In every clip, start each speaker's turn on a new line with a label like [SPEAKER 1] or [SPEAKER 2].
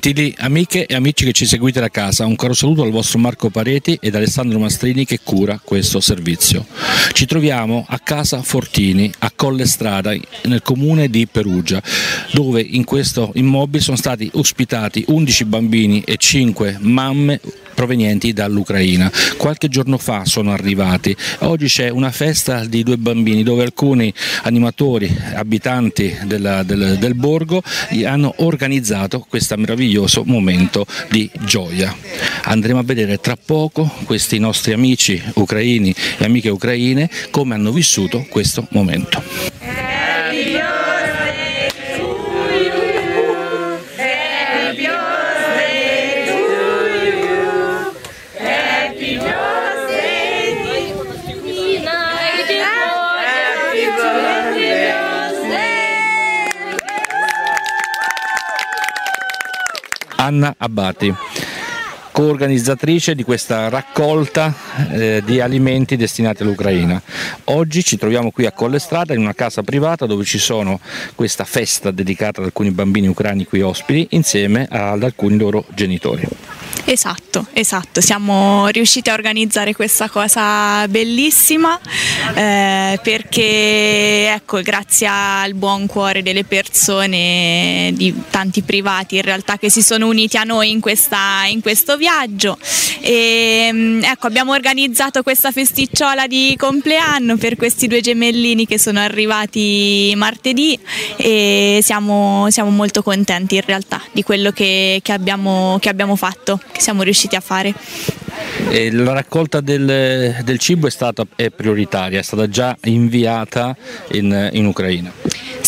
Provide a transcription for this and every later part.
[SPEAKER 1] Gentili amiche e amici che ci seguite da casa, un caro saluto al vostro Marco Pareti ed Alessandro Mastrini che cura questo servizio. Ci troviamo a casa Fortini, a Colle Strada, nel comune di Perugia, dove in questo immobile sono stati ospitati 11 bambini e 5 mamme provenienti dall'Ucraina. Qualche giorno fa sono arrivati. Oggi c'è una festa di due bambini dove alcuni animatori, abitanti della, del, del borgo hanno organizzato questo meraviglioso momento di gioia. Andremo a vedere tra poco questi nostri amici ucraini e amiche ucraine come hanno vissuto questo momento. Anna Abbati coorganizzatrice di questa raccolta eh, di alimenti destinati all'Ucraina. Oggi ci troviamo qui a Collestrada in una casa privata dove ci sono questa festa dedicata ad alcuni bambini ucraini qui ospiti insieme ad alcuni loro genitori.
[SPEAKER 2] Esatto, esatto, siamo riusciti a organizzare questa cosa bellissima eh, perché ecco, grazie al buon cuore delle persone, di tanti privati in realtà che si sono uniti a noi in, questa, in questo viaggio. E mm, ecco, abbiamo organizzato questa festicciola di compleanno per questi due gemellini che sono arrivati martedì e siamo, siamo molto contenti in realtà di quello che, che, abbiamo, che abbiamo fatto che siamo riusciti a fare.
[SPEAKER 1] E la raccolta del, del cibo è stata è prioritaria, è stata già inviata in, in Ucraina.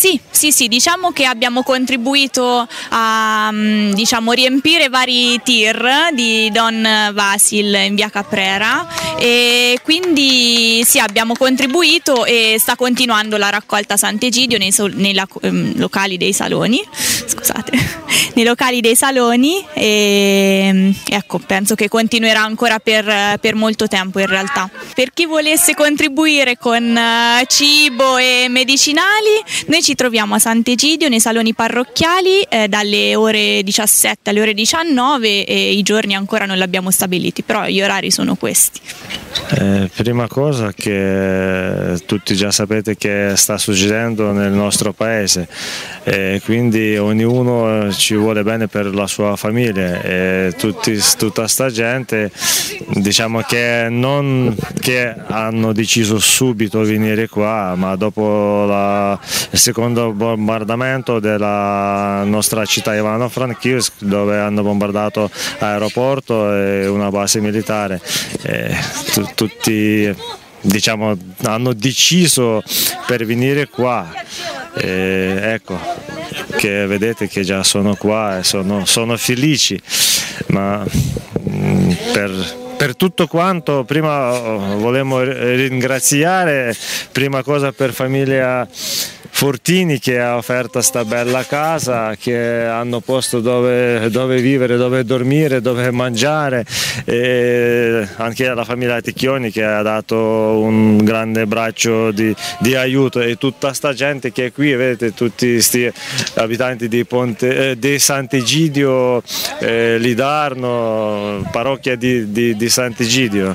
[SPEAKER 2] Sì, sì, sì, diciamo che abbiamo contribuito a mm, diciamo, riempire vari tir di Don Vasil in via Caprera e quindi sì, abbiamo contribuito e sta continuando la raccolta Sant'Egidio nei, nei um, locali dei saloni, scusate, nei locali dei saloni e mm, ecco, penso che continuerà ancora per, per molto tempo in realtà. Per chi volesse contribuire con uh, cibo e medicinali, noi ci ci troviamo a Sant'Egidio nei saloni parrocchiali eh, dalle ore 17 alle ore 19 e i giorni ancora non li abbiamo stabiliti, però gli orari sono questi.
[SPEAKER 3] Eh, prima cosa che tutti già sapete che sta succedendo nel nostro paese e quindi ognuno ci vuole bene per la sua famiglia e tutti, tutta sta gente diciamo che non che hanno deciso subito di venire qua ma dopo la, il secondo bombardamento della nostra città Ivano-Frankivsk dove hanno bombardato l'aeroporto e una base militare. E tutti diciamo, hanno deciso per venire qua. E ecco che vedete che già sono qua e sono, sono felici. Ma mm, per, per tutto quanto prima oh, volevo ringraziare prima cosa per famiglia Fortini che ha offerto questa bella casa, che hanno posto dove, dove, vivere, dove dormire, dove mangiare e anche alla famiglia Ticchioni che ha dato un grande braccio di, di aiuto e tutta questa gente che è qui, vedete tutti questi abitanti di, Ponte, eh, di Sant'Egidio, eh, Lidarno, parrocchia di, di, di Sant'Egidio.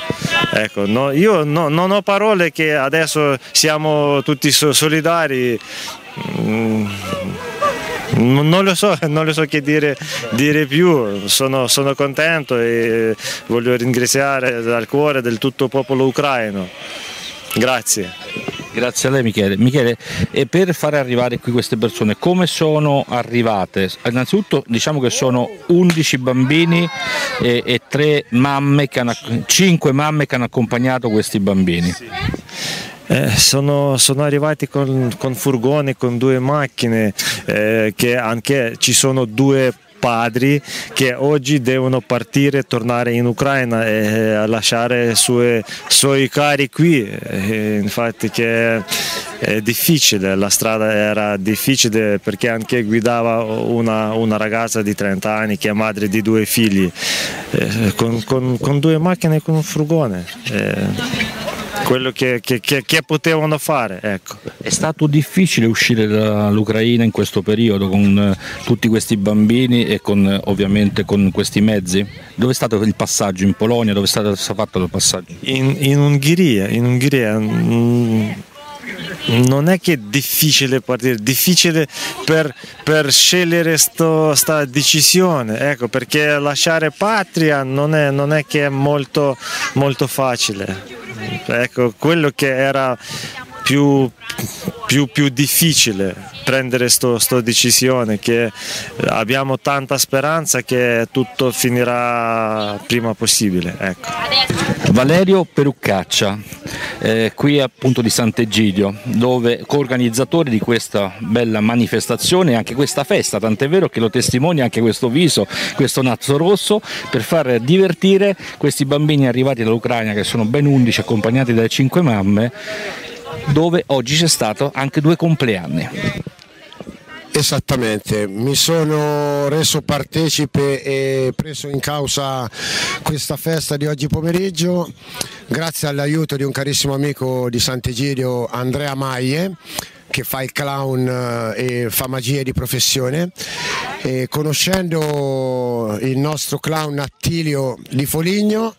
[SPEAKER 3] Ecco, no, io no, non ho parole che adesso siamo tutti solidari non lo so, non lo so che dire, dire più, sono, sono, contento e voglio ringraziare dal cuore del tutto il popolo ucraino. Grazie.
[SPEAKER 1] Grazie a lei Michele. Michele, e per fare arrivare qui queste persone, come sono arrivate? Innanzitutto diciamo che sono 11 bambini e, e 3 mamme hanno, 5 mamme che hanno accompagnato questi bambini.
[SPEAKER 3] Eh, sono, sono, arrivati con, con, furgoni, con due macchine, eh, che anche ci sono due padri che oggi devono partire, tornare in Ucraina e lasciare i suoi, cari qui. E infatti che è difficile, la strada era difficile perché anche guidava una, una ragazza di 30 anni che è madre di due figli, eh, con, con, con, due macchine e con un furgone. Eh, quello che, che, che, che potevano fare. Ecco.
[SPEAKER 1] È stato difficile uscire dall'Ucraina in questo periodo con eh, tutti questi bambini e con, ovviamente con questi mezzi? Dove è stato il passaggio in Polonia? Dove è stato fatto il passaggio?
[SPEAKER 3] In, in Ungheria, in Ungheria mm, non è che è difficile partire, è difficile per, per scegliere questa decisione, ecco, perché lasciare patria non è, non è che è molto, molto facile. Ecco, quello che era più, più, più difficile prendere questa decisione che abbiamo tanta speranza che tutto finirà prima possibile ecco.
[SPEAKER 1] Valerio Peruccaccia eh, qui appunto di Sant'Egidio dove coorganizzatori di questa bella manifestazione e anche questa festa tant'è vero che lo testimonia anche questo viso questo naso rosso per far divertire questi bambini arrivati dall'Ucraina che sono ben 11 accompagnati dalle 5 mamme dove oggi c'è stato anche due compleanni.
[SPEAKER 4] Esattamente, mi sono reso partecipe e preso in causa questa festa di oggi pomeriggio grazie all'aiuto di un carissimo amico di Sant'Egidio Andrea Maie che fa il clown eh, e fa magie di professione. E conoscendo il nostro clown Attilio di Foligno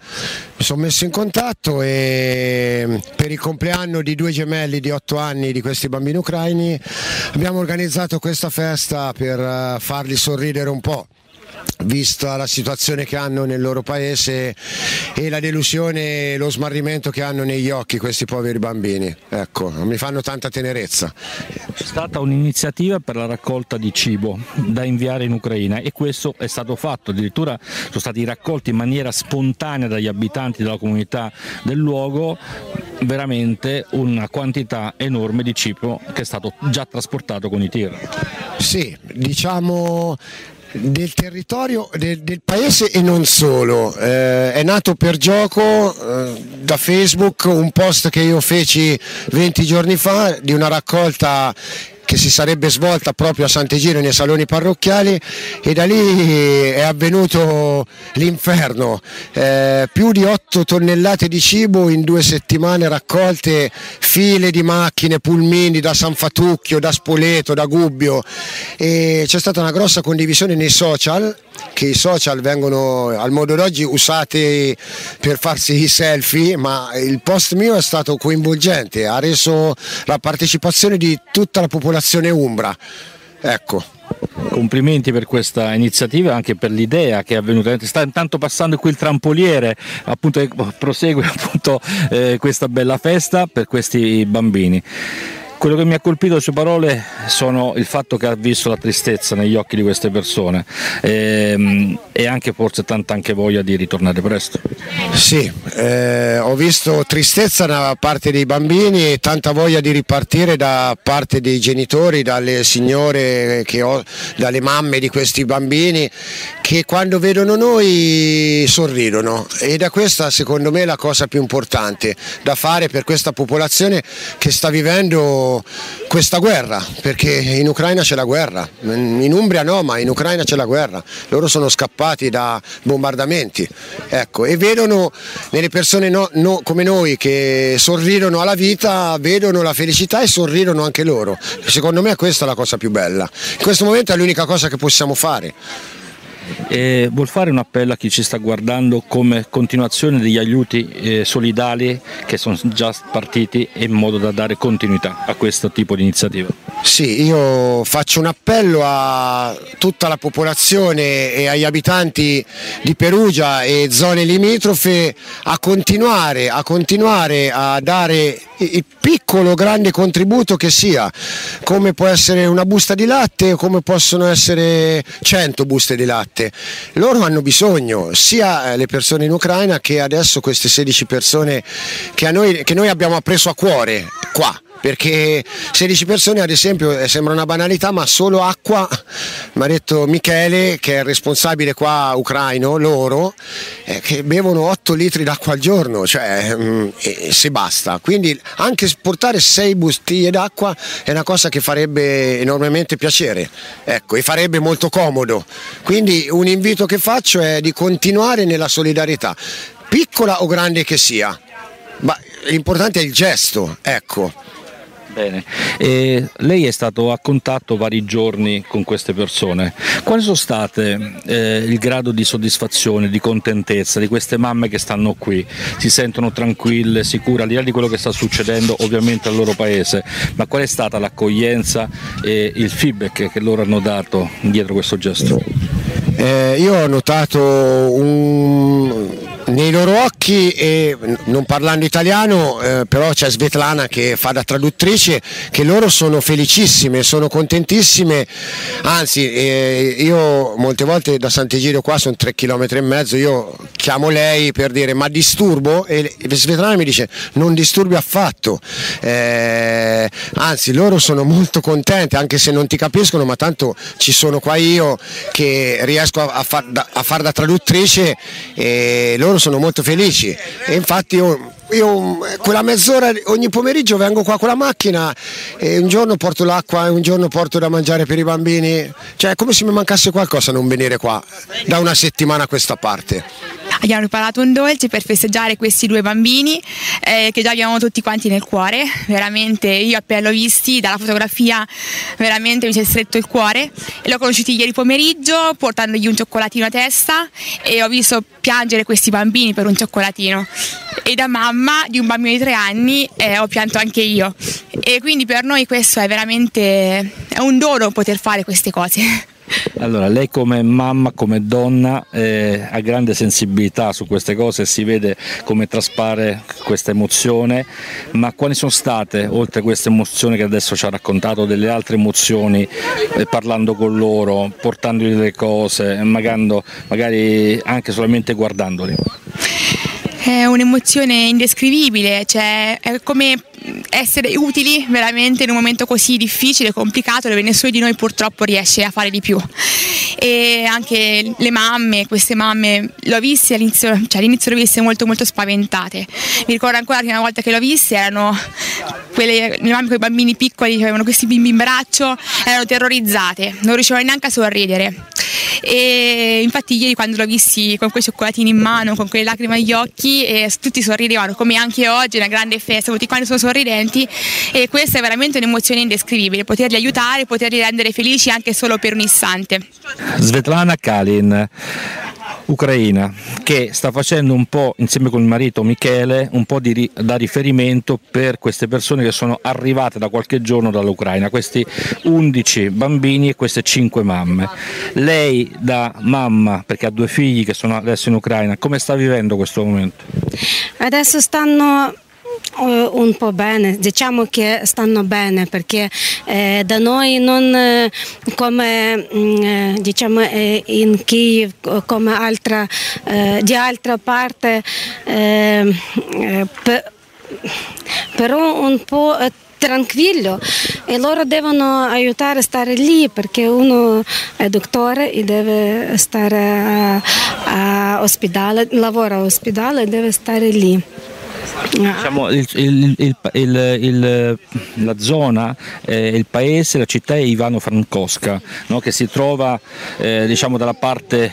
[SPEAKER 4] mi sono messo in contatto e per il compleanno di due gemelli di otto anni di questi bambini ucraini abbiamo organizzato questa festa per eh, farli sorridere un po' vista la situazione che hanno nel loro paese e la delusione e lo smarrimento che hanno negli occhi questi poveri bambini. Ecco, mi fanno tanta tenerezza.
[SPEAKER 1] C'è stata un'iniziativa per la raccolta di cibo da inviare in Ucraina e questo è stato fatto, addirittura sono stati raccolti in maniera spontanea dagli abitanti della comunità del luogo veramente una quantità enorme di cibo che è stato già trasportato con i tir.
[SPEAKER 4] Sì, diciamo del territorio del, del, paese e non solo. Eh, è nato per gioco eh, da Facebook un post che io feci 20 giorni fa di una raccolta che si sarebbe svolta proprio a Sant'Egino nei saloni parrocchiali e da lì è avvenuto l'inferno, eh, più di 8 tonnellate di cibo in due settimane raccolte, file di macchine, pulmini da San Fatucchio, da Spoleto, da Gubbio. E c'è stata una grossa condivisione nei social che i social vengono al modo d'oggi usati per farsi i selfie, ma il post mio è stato coinvolgente, ha reso la partecipazione di tutta la popolazione umbra. Ecco.
[SPEAKER 1] Complimenti per questa iniziativa e anche per l'idea che è avvenuta. Sta intanto passando qui il trampoliere, appunto prosegue appunto, eh, questa bella festa per questi bambini. Quello che mi ha colpito le sue parole sono il fatto che ha visto la tristezza negli occhi di queste persone e, ehm, e anche forse tanta anche voglia di ritornare presto.
[SPEAKER 4] Sì, eh, ho visto tristezza da parte dei bambini e tanta voglia di ripartire da parte dei genitori, dalle signore, ho, dalle mamme di questi bambini che quando vedono noi sorridono e da questa secondo me è la cosa più importante da fare per questa popolazione che sta vivendo questa guerra, perché in Ucraina c'è la guerra, in Umbria no, ma in Ucraina c'è la guerra, loro sono scappati da bombardamenti ecco, e vedono nelle persone no, no, come noi che sorridono alla vita, vedono la felicità e sorridono anche loro. Secondo me questa è la cosa più bella. In questo momento è l'unica cosa che possiamo fare.
[SPEAKER 1] E vuol fare un appello a chi ci sta guardando come continuazione degli aiuti eh, solidali che sono già partiti in modo da dare continuità a questo tipo di iniziativa?
[SPEAKER 4] Sì, io faccio un appello a tutta la popolazione e agli abitanti di Perugia e zone limitrofe a continuare, a, continuare a dare il piccolo grande contributo che sia, come può essere una busta di latte o come possono essere 100 buste di latte. Loro hanno bisogno, sia le persone in Ucraina che adesso queste 16 persone che, noi, che noi abbiamo preso a cuore qua perché 16 persone ad esempio eh, sembra una banalità ma solo acqua mi ha detto Michele che è il responsabile qua ucraino loro eh, che bevono 8 litri d'acqua al giorno cioè mm, e, se basta quindi anche portare 6 bottiglie d'acqua è una cosa che farebbe enormemente piacere ecco e farebbe molto comodo quindi un invito che faccio è di continuare nella solidarietà piccola o grande che sia ma l'importante è il gesto, ecco.
[SPEAKER 1] Bene, e lei è stato a contatto vari giorni con queste persone. Quali sono state eh, il grado di soddisfazione, di contentezza di queste mamme che stanno qui? Si sentono tranquille, sicure, al di là di quello che sta succedendo ovviamente al loro paese, ma qual è stata l'accoglienza e il feedback che loro hanno dato dietro questo gesto?
[SPEAKER 4] Eh, io ho notato un, nei loro occhi, e non parlando italiano, eh, però c'è Svetlana che fa da traduttrice, che loro sono felicissime, sono contentissime, anzi eh, io molte volte da Sant'Egidio qua sono tre chilometri e mezzo, io chiamo lei per dire ma disturbo? E Svetlana mi dice non disturbi affatto, eh, anzi loro sono molto contenti anche se non ti capiscono ma tanto ci sono qua io che riesco a, far da, a far da traduttrice e loro sono molto felici. E infatti io, io quella mezz'ora ogni pomeriggio vengo qua con la macchina e un giorno porto l'acqua e un giorno porto da mangiare per i bambini, cioè è come se mi mancasse qualcosa non venire qua da una settimana a questa parte.
[SPEAKER 5] Abbiamo preparato un dolce per festeggiare questi due bambini eh, che già abbiamo tutti quanti nel cuore, veramente io appena l'ho visti dalla fotografia veramente mi si è stretto il cuore. E l'ho conosciuti ieri pomeriggio portandogli un cioccolatino a testa e ho visto piangere questi bambini per un cioccolatino. E da mamma di un bambino di tre anni eh, ho pianto anche io e quindi per noi questo è veramente è un dono poter fare queste cose.
[SPEAKER 1] Allora, lei come mamma, come donna eh, ha grande sensibilità su queste cose, si vede come traspare questa emozione, ma quali sono state, oltre a queste emozioni che adesso ci ha raccontato, delle altre emozioni eh, parlando con loro, portandogli delle cose, magando, magari anche solamente guardandoli?
[SPEAKER 5] È un'emozione indescrivibile, cioè è come essere utili veramente in un momento così difficile complicato dove nessuno di noi purtroppo riesce a fare di più. E anche le mamme, queste mamme, l'ho viste all'inizio, cioè all'inizio le ho viste molto molto spaventate. Mi ricordo ancora che una volta che l'ho viste erano quelle, le mamme con i bambini piccoli che avevano questi bimbi in braccio, erano terrorizzate, non riuscivano neanche a sorridere e infatti ieri quando l'ho visti con quei cioccolatini in mano, con quelle lacrime agli occhi, eh, tutti sorridevano, come anche oggi, una grande festa, tutti quanti sono sorridenti e questa è veramente un'emozione indescrivibile, poterli aiutare, poterli rendere felici anche solo per un istante.
[SPEAKER 1] Svetlana Kalin ucraina che sta facendo un po' insieme con il marito Michele un po' di, da riferimento per queste persone che sono arrivate da qualche giorno dall'Ucraina, questi 11 bambini e queste 5 mamme. Lei da mamma, perché ha due figli che sono adesso in Ucraina, come sta vivendo questo momento?
[SPEAKER 6] Adesso stanno un po' bene, diciamo che stanno bene perché eh, da noi non eh, come mm, eh, diciamo eh, in Kiev come altra, eh, di altra parte per, però un po' tranquillo e loro devono aiutare a stare lì perché uno è dottore e deve stare a, a ospedale, lavora a ospedale e deve stare lì.
[SPEAKER 1] Diciamo, il, il, il, la zona, eh, il paese, la città è Ivano Frankowska, no? che si trova eh, diciamo, dalla parte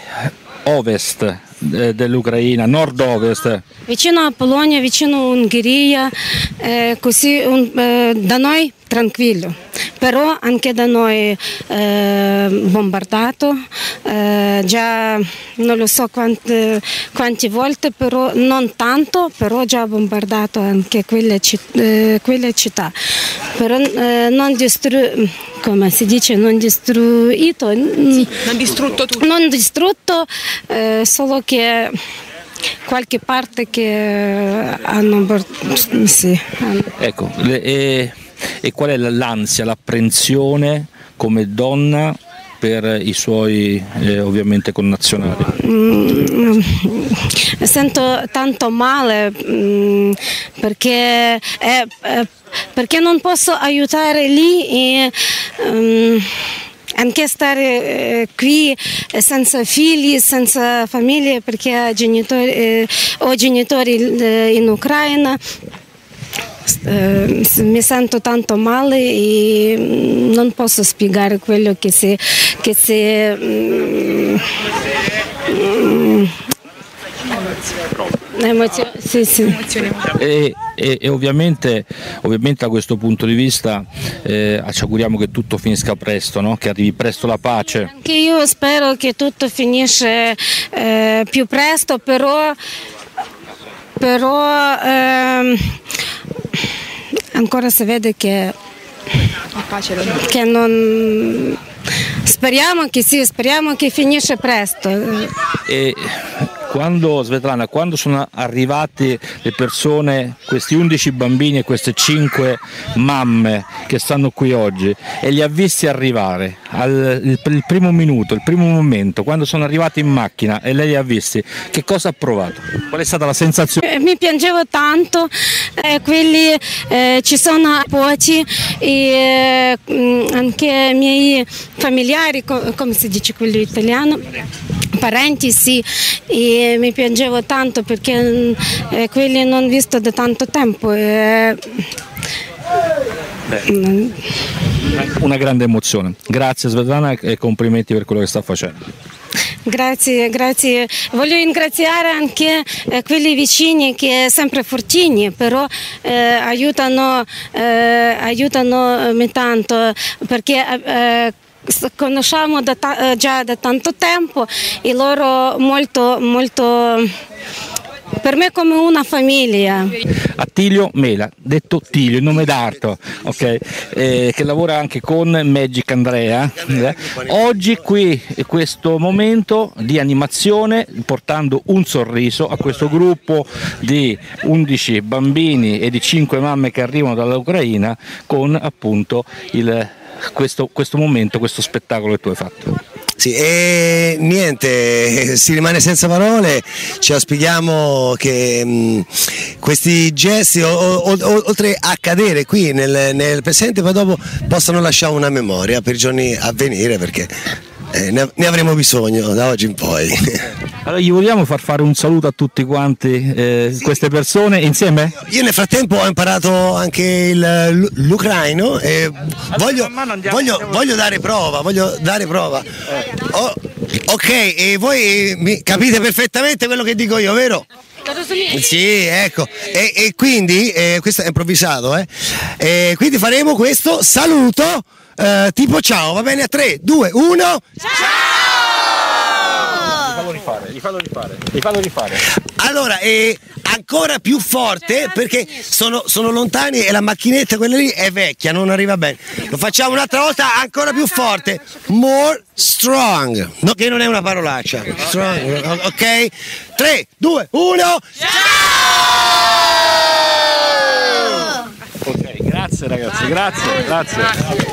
[SPEAKER 1] ovest eh, dell'Ucraina, nord-ovest.
[SPEAKER 6] Vicino a Polonia, vicino a Ungheria, eh, così un, eh, da noi tranquillo, però anche da noi eh, bombardato, eh, già non lo so quante, quante, volte, però non tanto, però già bombardato anche quelle, citt- eh, quelle città, però eh, non distrutto, come si dice, non distrutto,
[SPEAKER 5] sì, non distrutto tutto,
[SPEAKER 6] non distrutto, eh, solo che qualche parte che hanno... Sì.
[SPEAKER 1] Ecco, le, e e qual è l'ansia, l'apprensione come donna per i suoi eh, ovviamente connazionali? Mm,
[SPEAKER 6] sento tanto male mm, perché, eh, perché, non posso aiutare lì e, um, anche stare eh, qui senza figli, senza famiglia perché genitori, eh, ho genitori eh, in Ucraina. Eh, mi sento tanto male e mm, non posso spiegare quello che si, che si Emozio- sì, sì.
[SPEAKER 1] E, e- e ovviamente, ovviamente da questo punto di vista eh, ci auguriamo che tutto finisca presto, no? che arrivi presto la pace.
[SPEAKER 6] Anche io spero che tutto finisce eh, più presto, però, però ehm, ancora si vede che, che non... Speriamo che sì, speriamo che finisce presto.
[SPEAKER 1] E quando, Svetlana, quando sono arrivate le persone, questi 11 bambini e queste 5 mamme che stanno qui oggi e li ha visti arrivare al il, il primo minuto, il primo momento, quando sono arrivati in macchina e lei li ha visti, che cosa ha provato? Qual è stata la sensazione?
[SPEAKER 6] Eh, Mi piangevo tanto, eh, quelli eh, ci sono nipoti e eh, anche i miei familiari, co- come si dice quello italiano, parenti sì, e mi piangevo tanto perché mh, eh, quelli non visto da tanto tempo. e, mm,
[SPEAKER 1] Una grande emozione. Grazie Svetlana e complimenti per quello che sta facendo.
[SPEAKER 6] Grazie, grazie. Voglio ringraziare anche eh, quelli vicini che sempre fortini, però eh, aiutano, eh, aiutano me tanto perché eh, conosciamo da ta- eh, già da tanto tempo e loro molto, molto, per me come una famiglia.
[SPEAKER 1] Attilio Mela, detto Tilio, il nome d'arte, ok? Eh, che lavora anche con Magic Andrea. eh. Oggi qui questo momento di animazione portando un sorriso a questo gruppo di 11 bambini e di 5 mamme che arrivano dall'Ucraina con appunto il- questo, questo momento, questo spettacolo che tu hai fatto.
[SPEAKER 7] Sì, e niente, si rimane senza parole, ci auspichiamo che mh, questi gesti, o- o- o- oltre a cadere qui nel, nel presente, poi dopo possano lasciare una memoria per i giorni a venire, perché eh, ne, ne avremo bisogno da oggi in poi.
[SPEAKER 1] Allora gli vogliamo far fare un saluto a tutti quanti eh, queste persone insieme?
[SPEAKER 7] Io nel frattempo ho imparato anche il- l'ucraino e voglio, voglio- voglio dare prova, voglio dare prova. Oh, ok, e voi mi capite perfettamente quello che dico io, vero? Sì, ecco. E, e quindi, eh, questo è improvvisato, eh? E quindi faremo questo saluto eh, tipo ciao, va bene? A 3, 2, 1.
[SPEAKER 1] Fallo rifare, gli fallo rifare, gli fallo rifare.
[SPEAKER 7] Allora, e ancora più forte perché sono, sono lontani e la macchinetta quella lì è vecchia, non arriva bene. Lo facciamo un'altra volta ancora più forte. More strong. No, che non è una parolaccia. Strong, ok? 3, 2, 1.
[SPEAKER 1] Ok, grazie ragazzi, grazie, grazie.